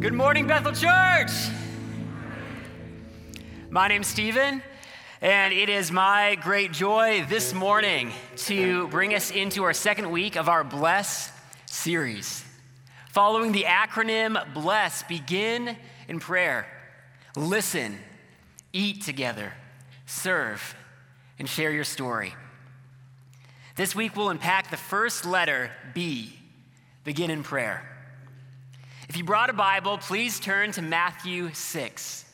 Good morning, Bethel Church. My name's Stephen, and it is my great joy this morning to bring us into our second week of our Bless series. Following the acronym BLESS, begin in prayer, listen, eat together, serve, and share your story. This week we'll unpack the first letter, B, begin in prayer. If you brought a Bible, please turn to Matthew 6.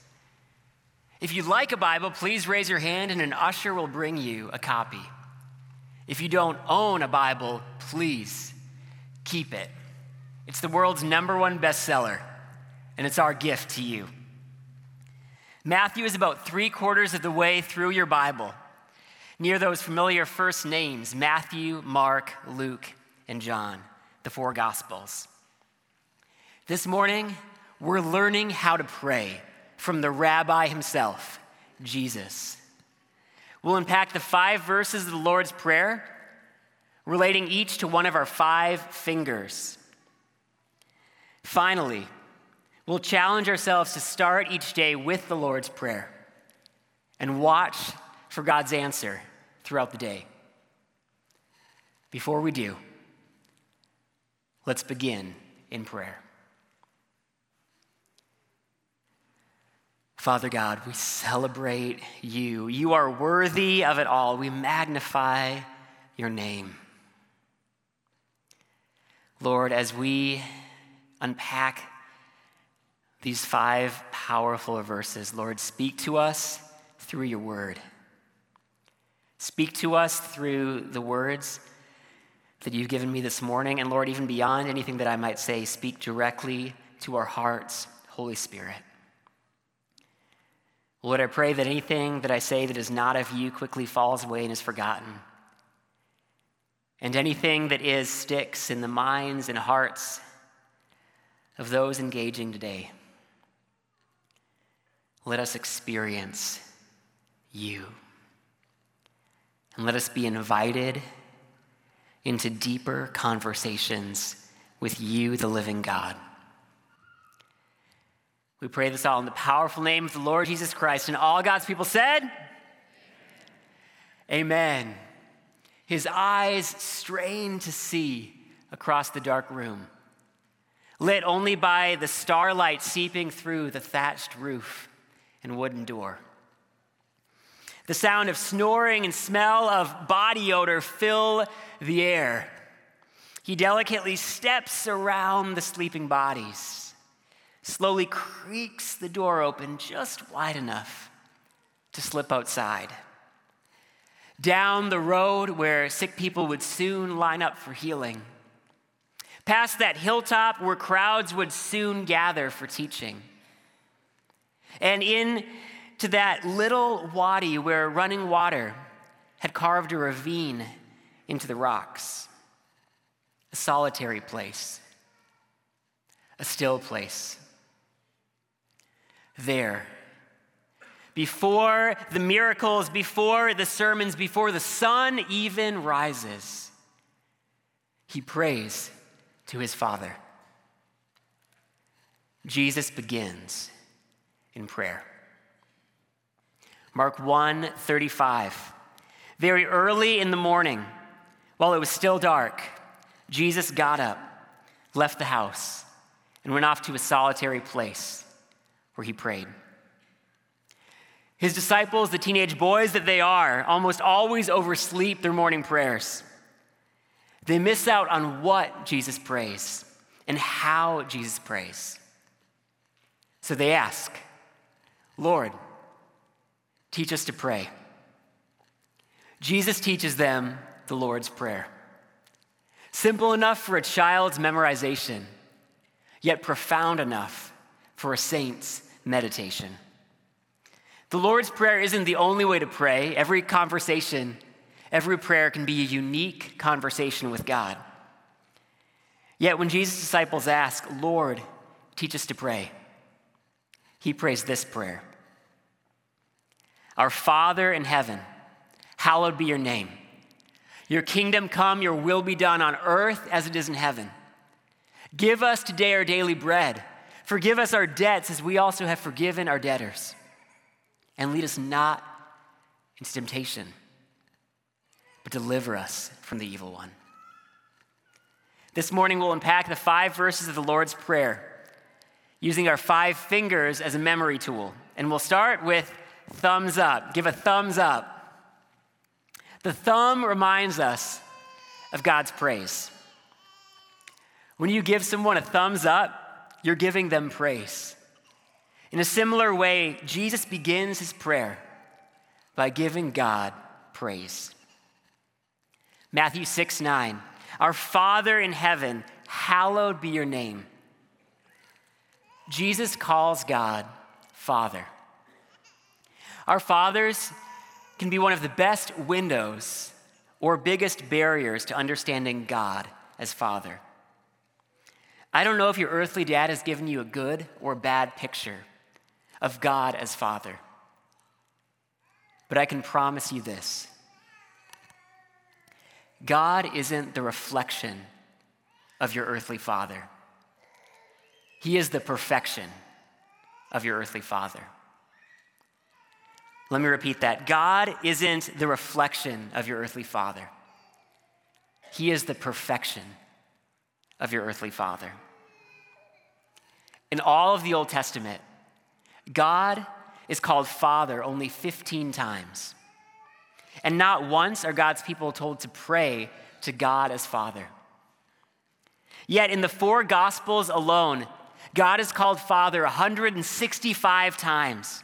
If you'd like a Bible, please raise your hand and an usher will bring you a copy. If you don't own a Bible, please keep it. It's the world's number one bestseller, and it's our gift to you. Matthew is about three quarters of the way through your Bible, near those familiar first names Matthew, Mark, Luke, and John, the four Gospels. This morning, we're learning how to pray from the rabbi himself, Jesus. We'll unpack the five verses of the Lord's Prayer, relating each to one of our five fingers. Finally, we'll challenge ourselves to start each day with the Lord's Prayer and watch for God's answer throughout the day. Before we do, let's begin in prayer. Father God, we celebrate you. You are worthy of it all. We magnify your name. Lord, as we unpack these five powerful verses, Lord, speak to us through your word. Speak to us through the words that you've given me this morning. And Lord, even beyond anything that I might say, speak directly to our hearts, Holy Spirit. Lord, I pray that anything that I say that is not of you quickly falls away and is forgotten. And anything that is sticks in the minds and hearts of those engaging today. Let us experience you. And let us be invited into deeper conversations with you, the living God. We pray this all in the powerful name of the Lord Jesus Christ. And all God's people said, Amen. Amen. His eyes strained to see across the dark room, lit only by the starlight seeping through the thatched roof and wooden door. The sound of snoring and smell of body odor fill the air. He delicately steps around the sleeping bodies slowly creaks the door open just wide enough to slip outside. Down the road where sick people would soon line up for healing. Past that hilltop where crowds would soon gather for teaching. And in to that little wadi where running water had carved a ravine into the rocks. A solitary place, a still place there. Before the miracles, before the sermons, before the sun even rises, he prays to his Father. Jesus begins in prayer. Mark 1 35. Very early in the morning, while it was still dark, Jesus got up, left the house, and went off to a solitary place where he prayed. His disciples, the teenage boys that they are, almost always oversleep their morning prayers. They miss out on what Jesus prays and how Jesus prays. So they ask, Lord, teach us to pray. Jesus teaches them the Lord's Prayer. Simple enough for a child's memorization, yet profound enough for a saint's meditation. The Lord's Prayer isn't the only way to pray. Every conversation, every prayer can be a unique conversation with God. Yet when Jesus' disciples ask, Lord, teach us to pray, he prays this prayer Our Father in heaven, hallowed be your name. Your kingdom come, your will be done on earth as it is in heaven. Give us today our daily bread Forgive us our debts as we also have forgiven our debtors. And lead us not into temptation, but deliver us from the evil one. This morning, we'll unpack the five verses of the Lord's Prayer using our five fingers as a memory tool. And we'll start with thumbs up. Give a thumbs up. The thumb reminds us of God's praise. When you give someone a thumbs up, you're giving them praise. In a similar way, Jesus begins his prayer by giving God praise. Matthew 6 9. Our Father in heaven, hallowed be your name. Jesus calls God Father. Our fathers can be one of the best windows or biggest barriers to understanding God as Father. I don't know if your earthly dad has given you a good or bad picture of God as Father, but I can promise you this God isn't the reflection of your earthly father, He is the perfection of your earthly father. Let me repeat that. God isn't the reflection of your earthly father. He is the perfection of your earthly father. In all of the Old Testament, God is called Father only 15 times. And not once are God's people told to pray to God as Father. Yet in the four Gospels alone, God is called Father 165 times.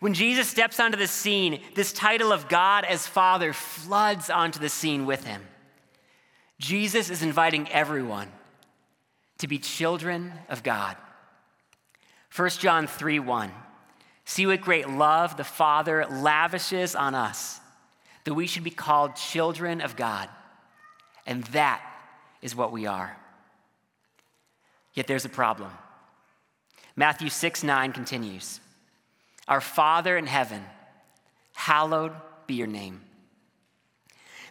When Jesus steps onto the scene, this title of God as Father floods onto the scene with him. Jesus is inviting everyone to be children of God. 1 John 3 1. See what great love the Father lavishes on us, that we should be called children of God. And that is what we are. Yet there's a problem. Matthew 6 9 continues Our Father in heaven, hallowed be your name.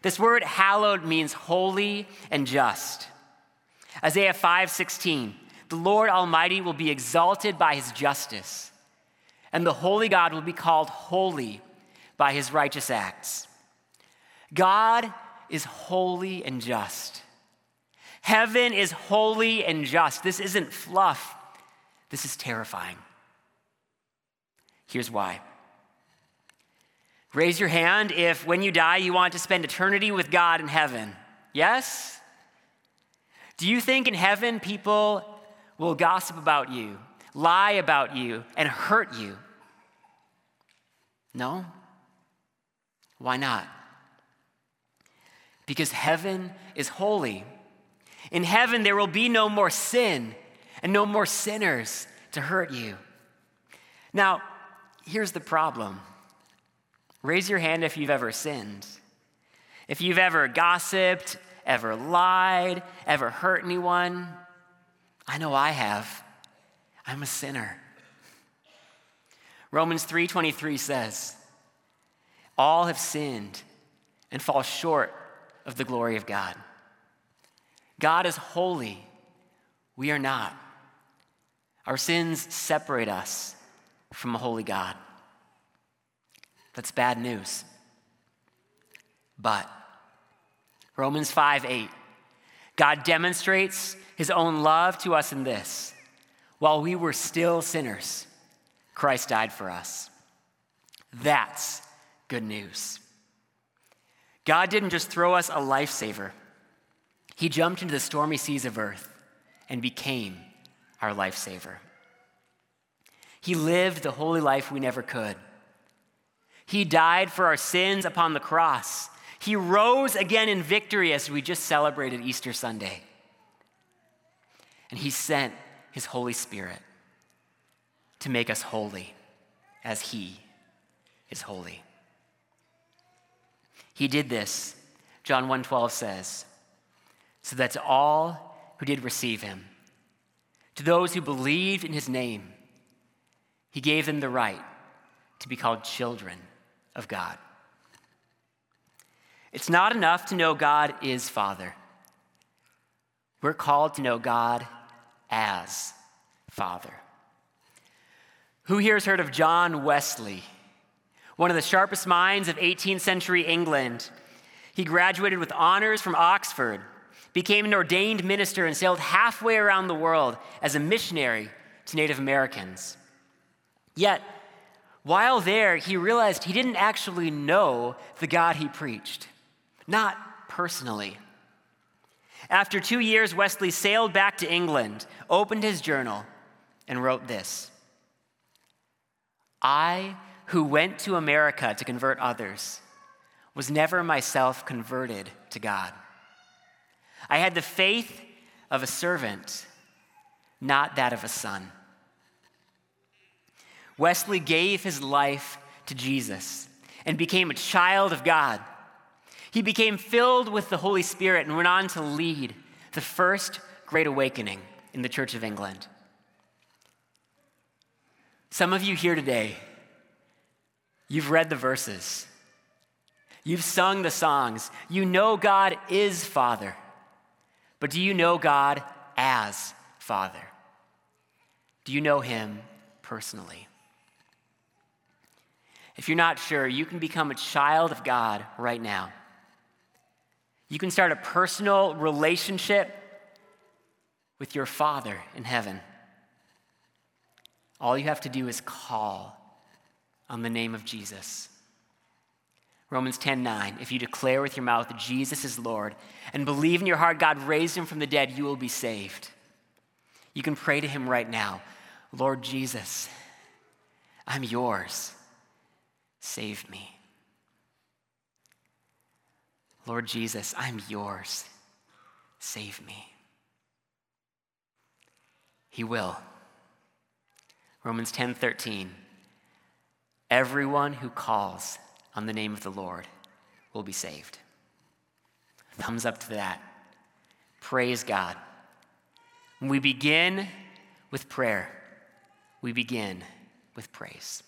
This word hallowed means holy and just. Isaiah 5 16 the Lord Almighty will be exalted by his justice, and the holy God will be called holy by his righteous acts. God is holy and just. Heaven is holy and just. This isn't fluff, this is terrifying. Here's why. Raise your hand if, when you die, you want to spend eternity with God in heaven. Yes? Do you think in heaven people will gossip about you, lie about you, and hurt you? No? Why not? Because heaven is holy. In heaven, there will be no more sin and no more sinners to hurt you. Now, here's the problem raise your hand if you've ever sinned. If you've ever gossiped, ever lied, ever hurt anyone, I know I have. I'm a sinner. Romans 3:23 says, "All have sinned and fall short of the glory of God." God is holy. We are not. Our sins separate us from a holy God. That's bad news. But Romans 5 8, God demonstrates his own love to us in this while we were still sinners, Christ died for us. That's good news. God didn't just throw us a lifesaver, He jumped into the stormy seas of earth and became our lifesaver. He lived the holy life we never could. He died for our sins upon the cross. He rose again in victory as we just celebrated Easter Sunday and He sent His Holy Spirit to make us holy as He is holy. He did this, John 1:12 says, so that to all who did receive him, to those who believed in his name, he gave them the right to be called children of God. It's not enough to know God is Father. We're called to know God as Father. Who here has heard of John Wesley? One of the sharpest minds of 18th century England. He graduated with honors from Oxford, became an ordained minister, and sailed halfway around the world as a missionary to Native Americans. Yet, while there, he realized he didn't actually know the God he preached, not personally. After two years, Wesley sailed back to England, opened his journal, and wrote this I, who went to America to convert others, was never myself converted to God. I had the faith of a servant, not that of a son. Wesley gave his life to Jesus and became a child of God. He became filled with the Holy Spirit and went on to lead the first great awakening in the Church of England. Some of you here today, you've read the verses, you've sung the songs, you know God is Father, but do you know God as Father? Do you know Him personally? If you're not sure, you can become a child of God right now. You can start a personal relationship with your Father in heaven. All you have to do is call on the name of Jesus. Romans 10 9. If you declare with your mouth Jesus is Lord and believe in your heart God raised him from the dead, you will be saved. You can pray to him right now Lord Jesus, I'm yours. Save me. Lord Jesus, I'm yours. Save me. He will. Romans 10:13 Everyone who calls on the name of the Lord will be saved. Thumbs up to that. Praise God. We begin with prayer, we begin with praise.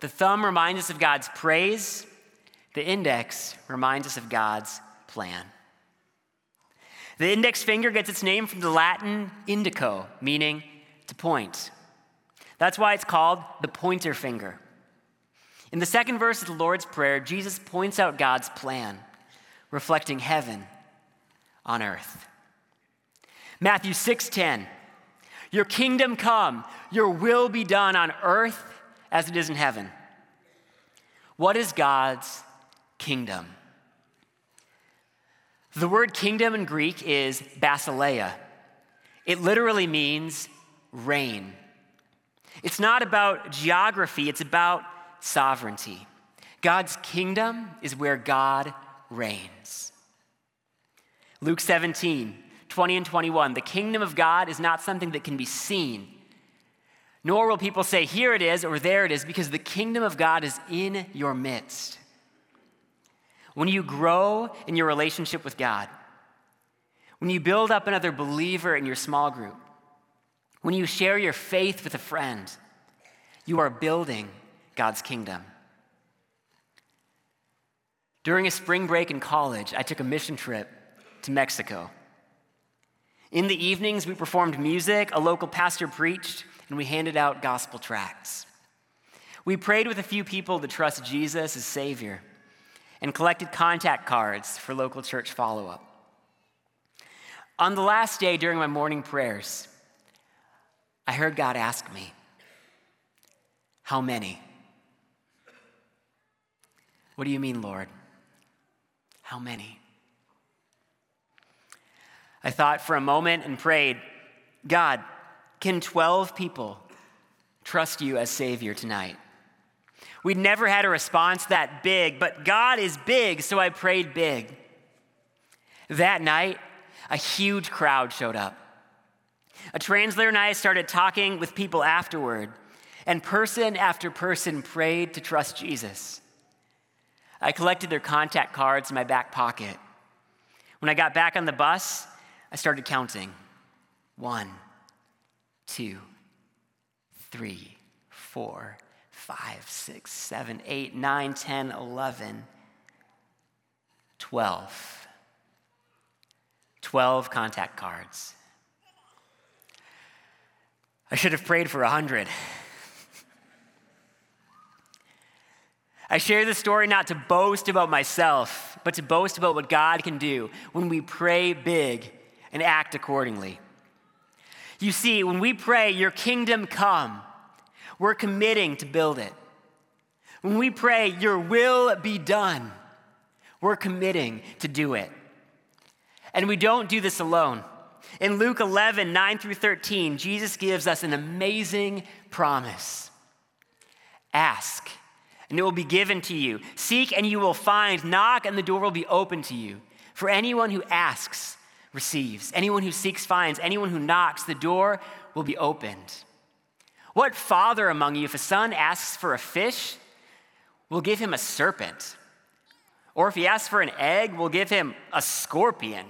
The thumb reminds us of God's praise, the index reminds us of God's plan. The index finger gets its name from the Latin indico, meaning to point. That's why it's called the pointer finger. In the second verse of the Lord's Prayer, Jesus points out God's plan, reflecting heaven on earth. Matthew 6:10 Your kingdom come, your will be done on earth as it is in heaven. What is God's kingdom? The word kingdom in Greek is basileia. It literally means reign. It's not about geography, it's about sovereignty. God's kingdom is where God reigns. Luke 17, 20 and 21. The kingdom of God is not something that can be seen, nor will people say, Here it is or there it is, because the kingdom of God is in your midst. When you grow in your relationship with God, when you build up another believer in your small group, when you share your faith with a friend, you are building God's kingdom. During a spring break in college, I took a mission trip to Mexico. In the evenings, we performed music, a local pastor preached, and we handed out gospel tracts. We prayed with a few people to trust Jesus as Savior and collected contact cards for local church follow up. On the last day during my morning prayers, I heard God ask me, How many? What do you mean, Lord? How many? I thought for a moment and prayed, God, can 12 people trust you as Savior tonight? We'd never had a response that big, but God is big, so I prayed big. That night, a huge crowd showed up. A translator and I started talking with people afterward, and person after person prayed to trust Jesus. I collected their contact cards in my back pocket. When I got back on the bus, I started counting one, two, three, four, five, six, seven, eight, nine, ten, eleven, twelve. Twelve 12 contact cards. I should have prayed for a hundred. I share this story not to boast about myself, but to boast about what God can do when we pray big and act accordingly. You see, when we pray, Your kingdom come, we're committing to build it. When we pray, Your will be done, we're committing to do it. And we don't do this alone. In Luke 11, 9 through 13, Jesus gives us an amazing promise Ask and it will be given to you. Seek, and you will find. Knock, and the door will be open to you. For anyone who asks receives. Anyone who seeks finds. Anyone who knocks, the door will be opened. What father among you, if a son asks for a fish, will give him a serpent? Or if he asks for an egg, will give him a scorpion?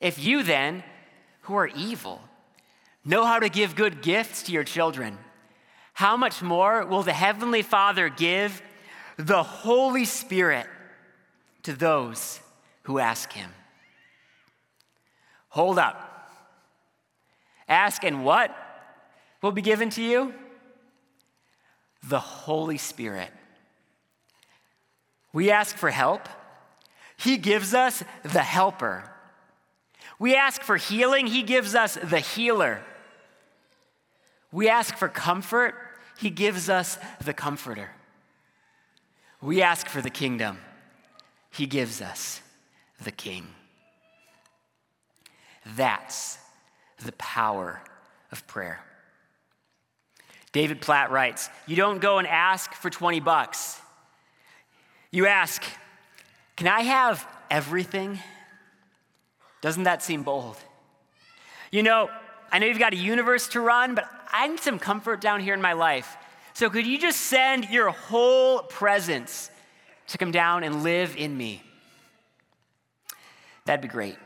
If you then, who are evil, know how to give good gifts to your children, how much more will the Heavenly Father give the Holy Spirit to those who ask Him? Hold up. Ask, and what will be given to you? The Holy Spirit. We ask for help, He gives us the helper. We ask for healing, He gives us the healer. We ask for comfort, he gives us the comforter. We ask for the kingdom. He gives us the king. That's the power of prayer. David Platt writes You don't go and ask for 20 bucks. You ask, Can I have everything? Doesn't that seem bold? You know, I know you've got a universe to run, but I need some comfort down here in my life. So could you just send your whole presence to come down and live in me? That'd be great.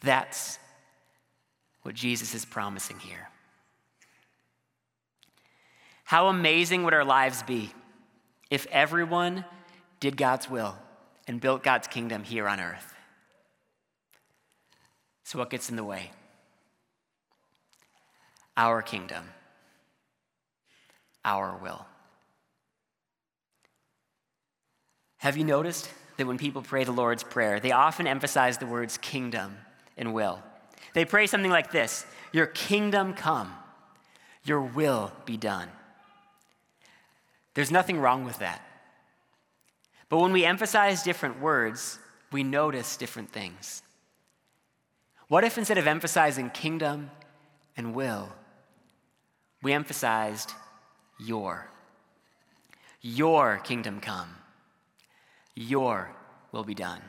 That's what Jesus is promising here. How amazing would our lives be if everyone did God's will and built God's kingdom here on earth? So, what gets in the way? our kingdom, our will. Have you noticed that when people pray the Lord's Prayer, they often emphasize the words kingdom and will? They pray something like this Your kingdom come, your will be done. There's nothing wrong with that. But when we emphasize different words, we notice different things. What if instead of emphasizing kingdom and will, we emphasized your. Your kingdom come. Your will be done.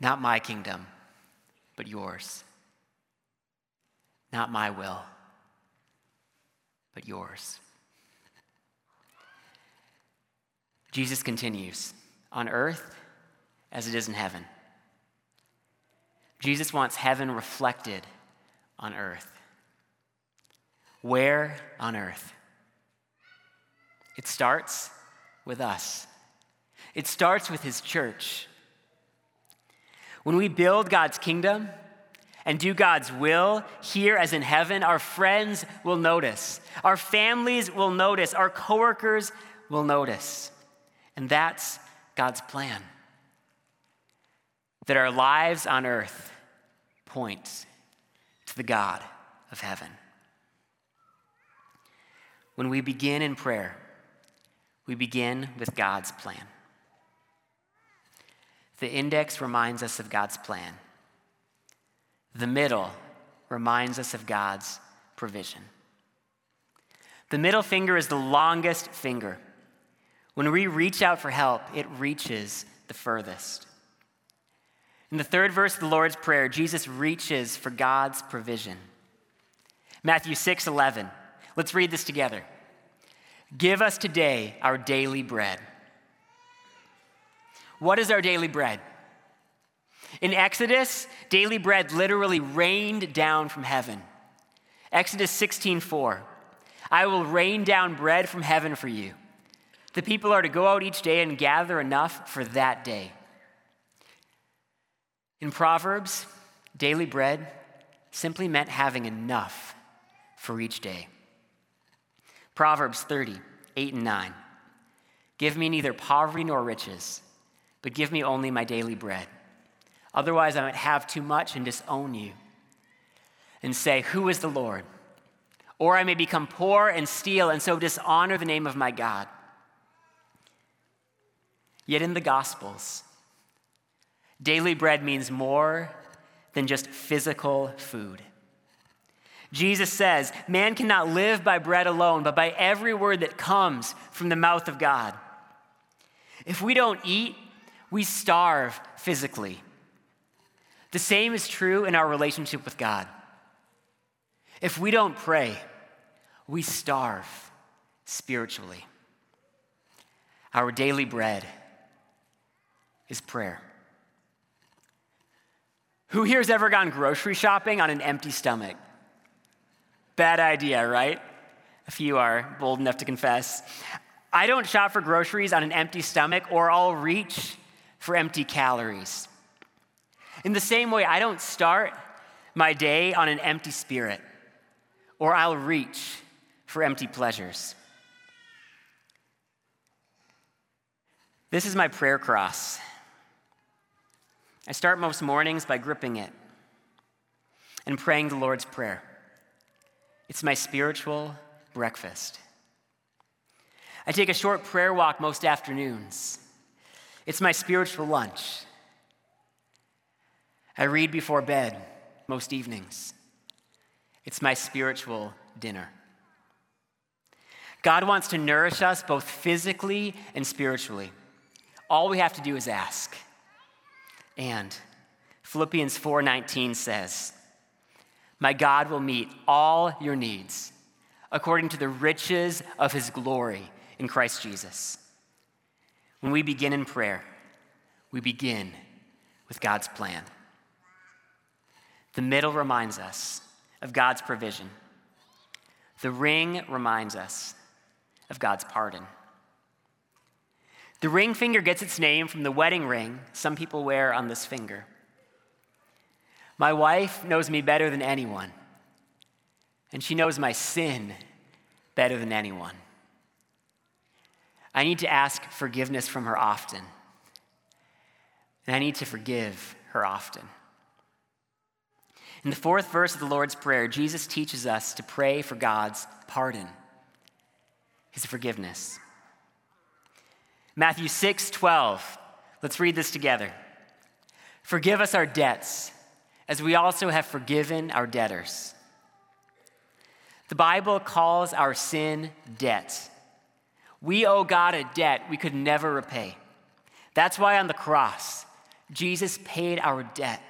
Not my kingdom, but yours. Not my will, but yours. Jesus continues on earth as it is in heaven. Jesus wants heaven reflected on earth. Where on earth? It starts with us, it starts with His church. When we build God's kingdom, and do God's will here as in heaven, our friends will notice. Our families will notice. Our coworkers will notice. And that's God's plan. That our lives on earth point to the God of heaven. When we begin in prayer, we begin with God's plan. The index reminds us of God's plan. The middle reminds us of God's provision. The middle finger is the longest finger. When we reach out for help, it reaches the furthest. In the third verse of the Lord's Prayer, Jesus reaches for God's provision. Matthew 6 11. Let's read this together. Give us today our daily bread. What is our daily bread? In Exodus, daily bread literally rained down from heaven. Exodus 16:4. I will rain down bread from heaven for you. The people are to go out each day and gather enough for that day. In Proverbs, daily bread simply meant having enough for each day. Proverbs 30, 8 and 9. Give me neither poverty nor riches, but give me only my daily bread. Otherwise, I might have too much and disown you and say, Who is the Lord? Or I may become poor and steal and so dishonor the name of my God. Yet in the Gospels, daily bread means more than just physical food. Jesus says, Man cannot live by bread alone, but by every word that comes from the mouth of God. If we don't eat, we starve physically. The same is true in our relationship with God. If we don't pray, we starve spiritually. Our daily bread is prayer. Who here has ever gone grocery shopping on an empty stomach? Bad idea, right? A few are bold enough to confess. I don't shop for groceries on an empty stomach, or I'll reach for empty calories. In the same way, I don't start my day on an empty spirit, or I'll reach for empty pleasures. This is my prayer cross. I start most mornings by gripping it and praying the Lord's Prayer. It's my spiritual breakfast. I take a short prayer walk most afternoons. It's my spiritual lunch. I read before bed most evenings. It's my spiritual dinner. God wants to nourish us both physically and spiritually. All we have to do is ask. And Philippians 4:19 says, "My God will meet all your needs according to the riches of his glory in Christ Jesus." When we begin in prayer, we begin with God's plan. The middle reminds us of God's provision. The ring reminds us of God's pardon. The ring finger gets its name from the wedding ring some people wear on this finger. My wife knows me better than anyone, and she knows my sin better than anyone. I need to ask forgiveness from her often, and I need to forgive her often. In the fourth verse of the Lord's Prayer, Jesus teaches us to pray for God's pardon, his forgiveness. Matthew 6 12. Let's read this together. Forgive us our debts, as we also have forgiven our debtors. The Bible calls our sin debt. We owe God a debt we could never repay. That's why on the cross, Jesus paid our debt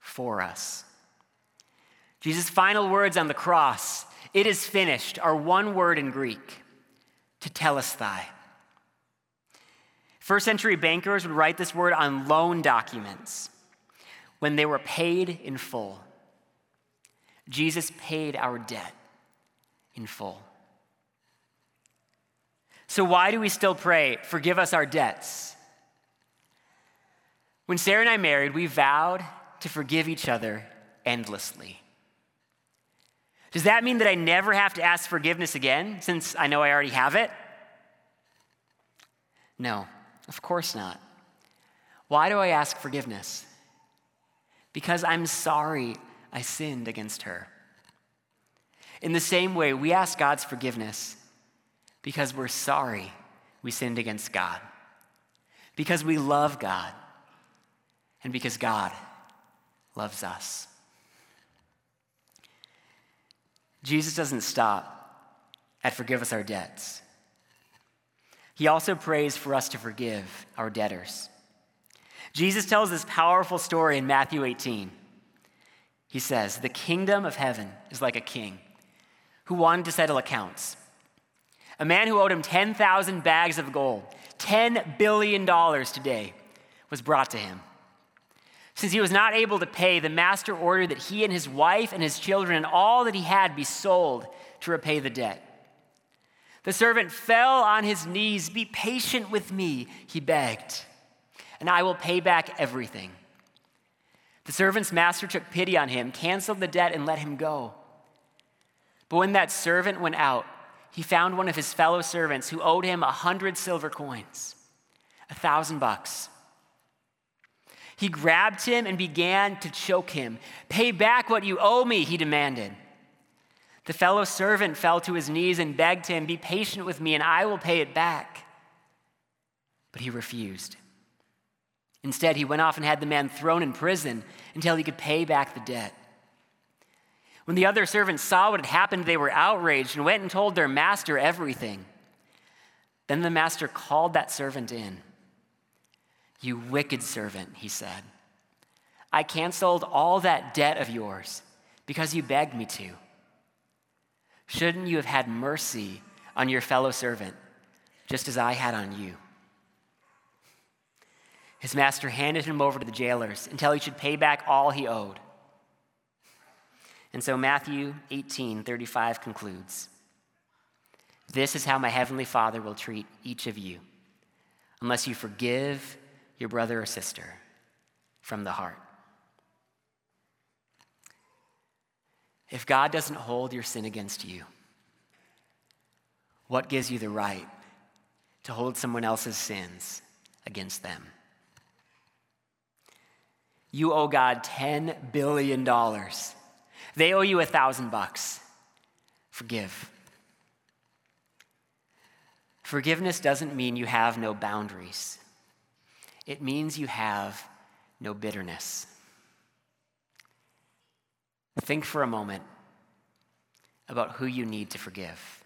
for us. Jesus' final words on the cross, it is finished, are one word in Greek, tetelestai. First century bankers would write this word on loan documents when they were paid in full. Jesus paid our debt in full. So, why do we still pray, forgive us our debts? When Sarah and I married, we vowed to forgive each other endlessly. Does that mean that I never have to ask forgiveness again since I know I already have it? No, of course not. Why do I ask forgiveness? Because I'm sorry I sinned against her. In the same way, we ask God's forgiveness because we're sorry we sinned against God, because we love God, and because God loves us. Jesus doesn't stop at forgive us our debts. He also prays for us to forgive our debtors. Jesus tells this powerful story in Matthew 18. He says, The kingdom of heaven is like a king who wanted to settle accounts. A man who owed him 10,000 bags of gold, $10 billion today, was brought to him. Since he was not able to pay, the master ordered that he and his wife and his children and all that he had be sold to repay the debt. The servant fell on his knees. Be patient with me, he begged, and I will pay back everything. The servant's master took pity on him, canceled the debt, and let him go. But when that servant went out, he found one of his fellow servants who owed him a hundred silver coins, a thousand bucks. He grabbed him and began to choke him. Pay back what you owe me, he demanded. The fellow servant fell to his knees and begged him, Be patient with me, and I will pay it back. But he refused. Instead, he went off and had the man thrown in prison until he could pay back the debt. When the other servants saw what had happened, they were outraged and went and told their master everything. Then the master called that servant in. You wicked servant, he said. I canceled all that debt of yours because you begged me to. Shouldn't you have had mercy on your fellow servant, just as I had on you? His master handed him over to the jailers until he should pay back all he owed. And so Matthew 18 35 concludes This is how my heavenly Father will treat each of you, unless you forgive your brother or sister from the heart. If God doesn't hold your sin against you, what gives you the right to hold someone else's sins against them? You owe God $10 billion. They owe you a thousand bucks. Forgive. Forgiveness doesn't mean you have no boundaries. It means you have no bitterness. Think for a moment about who you need to forgive.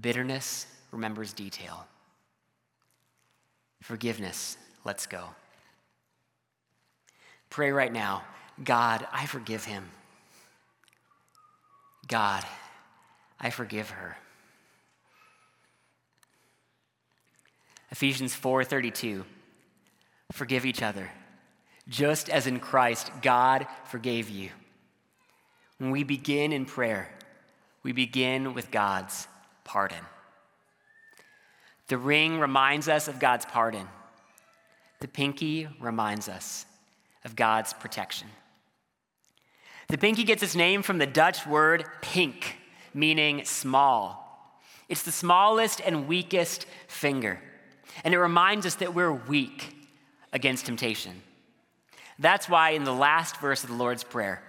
Bitterness remembers detail. Forgiveness, let's go. Pray right now God, I forgive him. God, I forgive her. Ephesians 4:32 Forgive each other just as in Christ God forgave you. When we begin in prayer, we begin with God's pardon. The ring reminds us of God's pardon. The pinky reminds us of God's protection. The pinky gets its name from the Dutch word pink, meaning small. It's the smallest and weakest finger, and it reminds us that we're weak against temptation. That's why in the last verse of the Lord's Prayer,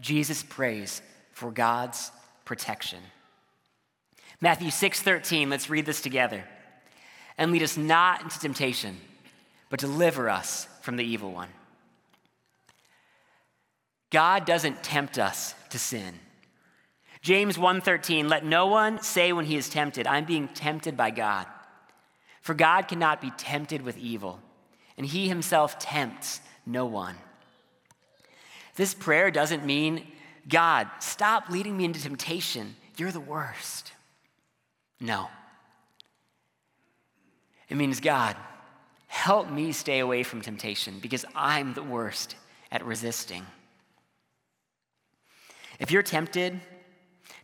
Jesus prays for God's protection. Matthew 6:13, let's read this together and lead us not into temptation, but deliver us from the evil one. God doesn't tempt us to sin. James 1:13 let no one say when he is tempted I'm being tempted by God. For God cannot be tempted with evil, and he himself tempts no one. This prayer doesn't mean God, stop leading me into temptation. You're the worst. No. It means, God, help me stay away from temptation because I'm the worst at resisting. If you're tempted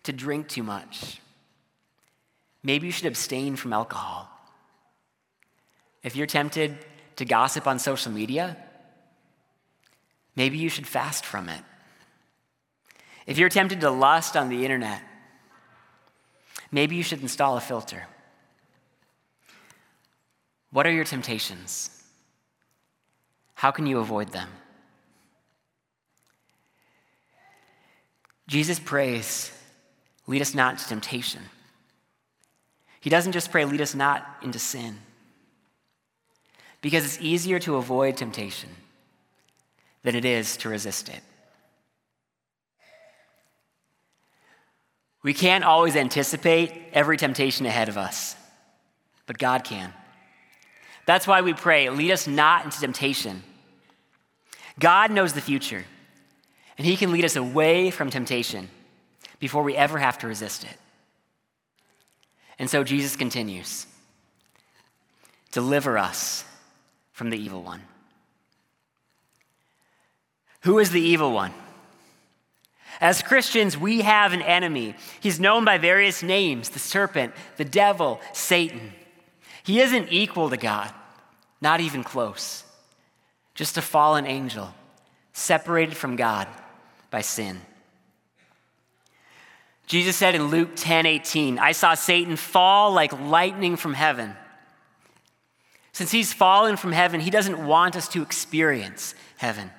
to drink too much, maybe you should abstain from alcohol. If you're tempted to gossip on social media, maybe you should fast from it. If you're tempted to lust on the internet, maybe you should install a filter. What are your temptations? How can you avoid them? Jesus prays, lead us not into temptation. He doesn't just pray, lead us not into sin. Because it's easier to avoid temptation than it is to resist it. We can't always anticipate every temptation ahead of us, but God can. That's why we pray, lead us not into temptation. God knows the future, and He can lead us away from temptation before we ever have to resist it. And so Jesus continues Deliver us from the evil one. Who is the evil one? As Christians, we have an enemy. He's known by various names the serpent, the devil, Satan. He isn't equal to God. not even close, just a fallen angel, separated from God by sin. Jesus said in Luke 10 18, I saw Satan fall like lightning from heaven. Since he's fallen from heaven, he doesn't want us to experience heaven.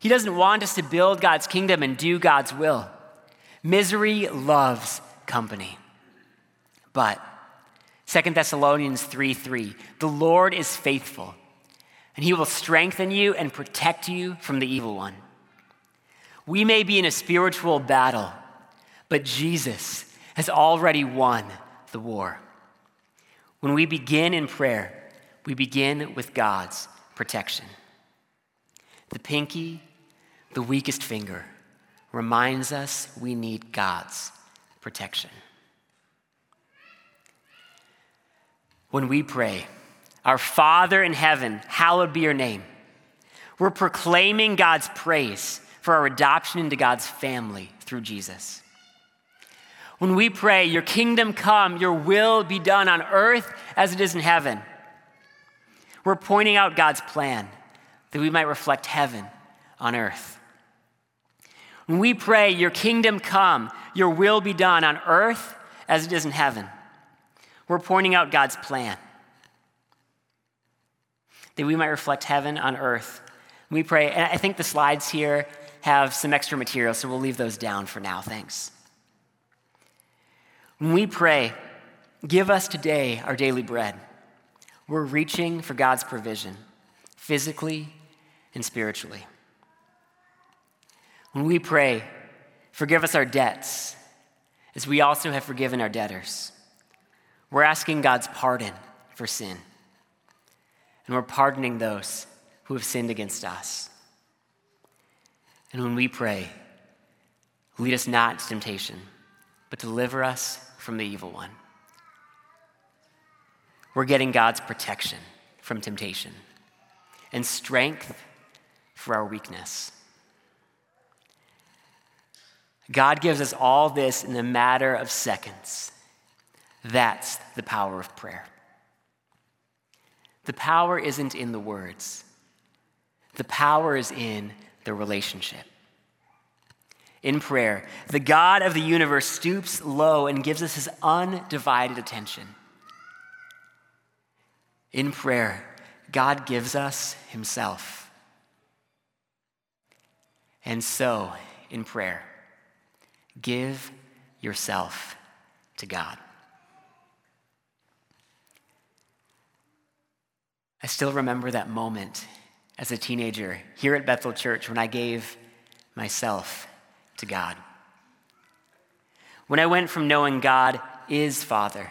He doesn't want us to build God's kingdom and do God's will. Misery loves company. But 2 Thessalonians 3 3, the Lord is faithful, and he will strengthen you and protect you from the evil one. We may be in a spiritual battle, but Jesus has already won the war. When we begin in prayer, we begin with God's protection. The pinky, the weakest finger, reminds us we need God's protection. When we pray, Our Father in heaven, hallowed be your name, we're proclaiming God's praise for our adoption into God's family through Jesus. When we pray, Your kingdom come, Your will be done on earth as it is in heaven, we're pointing out God's plan that we might reflect heaven on earth. When we pray, Your kingdom come, Your will be done on earth as it is in heaven, we're pointing out God's plan that we might reflect heaven on earth. We pray, and I think the slides here have some extra material, so we'll leave those down for now. Thanks. When we pray, give us today our daily bread, we're reaching for God's provision, physically and spiritually. When we pray, forgive us our debts, as we also have forgiven our debtors. We're asking God's pardon for sin, and we're pardoning those who have sinned against us. And when we pray, lead us not to temptation, but deliver us from the evil one. We're getting God's protection from temptation and strength for our weakness. God gives us all this in a matter of seconds. That's the power of prayer. The power isn't in the words, the power is in the relationship. In prayer, the God of the universe stoops low and gives us his undivided attention. In prayer, God gives us himself. And so, in prayer, give yourself to God. I still remember that moment as a teenager here at Bethel Church when I gave myself to God. When I went from knowing God is Father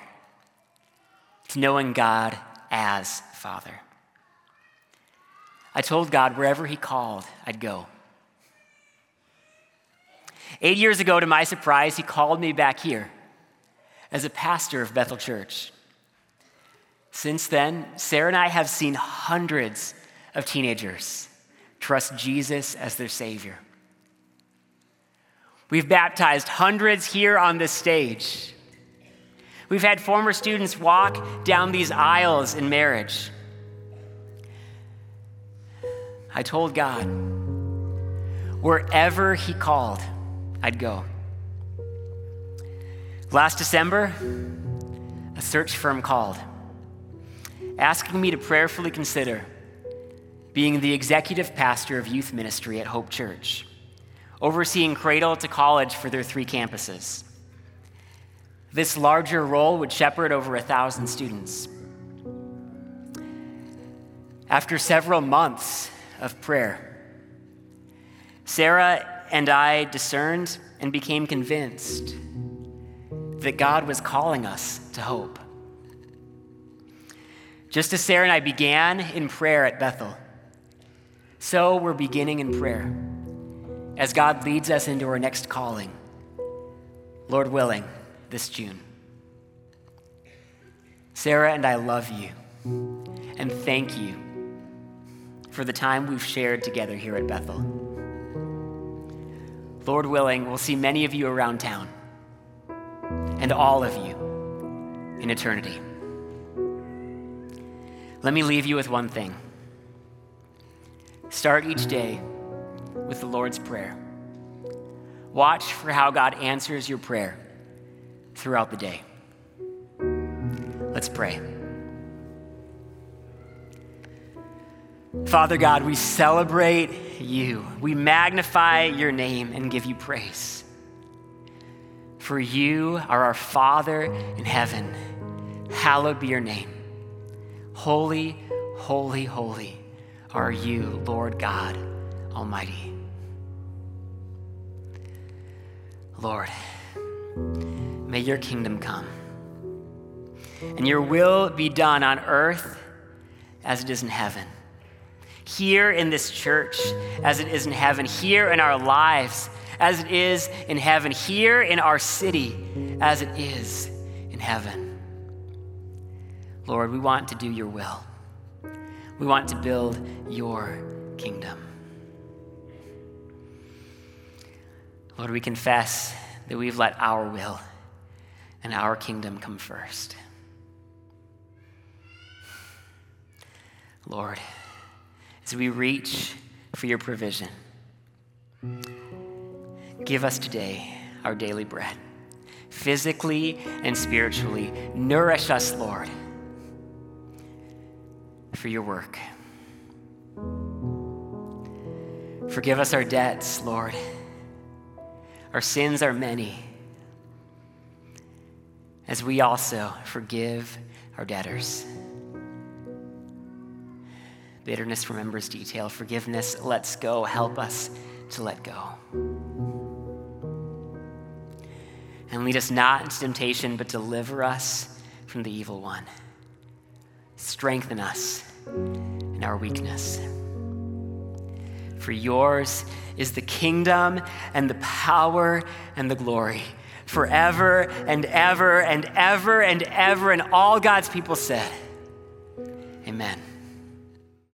to knowing God as Father. I told God wherever He called, I'd go. Eight years ago, to my surprise, He called me back here as a pastor of Bethel Church. Since then, Sarah and I have seen hundreds of teenagers trust Jesus as their Savior. We've baptized hundreds here on this stage. We've had former students walk down these aisles in marriage. I told God, wherever He called, I'd go. Last December, a search firm called, asking me to prayerfully consider being the executive pastor of youth ministry at Hope Church, overseeing cradle to college for their three campuses. This larger role would shepherd over a thousand students. After several months of prayer, Sarah and I discerned and became convinced that God was calling us to hope. Just as Sarah and I began in prayer at Bethel, so we're beginning in prayer as God leads us into our next calling. Lord willing, this June. Sarah and I love you and thank you for the time we've shared together here at Bethel. Lord willing, we'll see many of you around town and all of you in eternity. Let me leave you with one thing. Start each day with the Lord's Prayer. Watch for how God answers your prayer throughout the day. Let's pray. Father God, we celebrate you. We magnify your name and give you praise. For you are our Father in heaven. Hallowed be your name. Holy, holy, holy are you, Lord God Almighty. Lord, may your kingdom come and your will be done on earth as it is in heaven. Here in this church as it is in heaven, here in our lives as it is in heaven, here in our city as it is in heaven. Lord, we want to do your will. We want to build your kingdom. Lord, we confess that we've let our will and our kingdom come first. Lord, as we reach for your provision, give us today our daily bread, physically and spiritually. Nourish us, Lord, for your work. Forgive us our debts, Lord our sins are many, as we also forgive our debtors. Bitterness remembers detail. Forgiveness lets go. Help us to let go. And lead us not into temptation, but deliver us from the evil one. Strengthen us in our weakness. For yours is the kingdom and the power and the glory forever and ever and ever and ever. And all God's people said, Amen.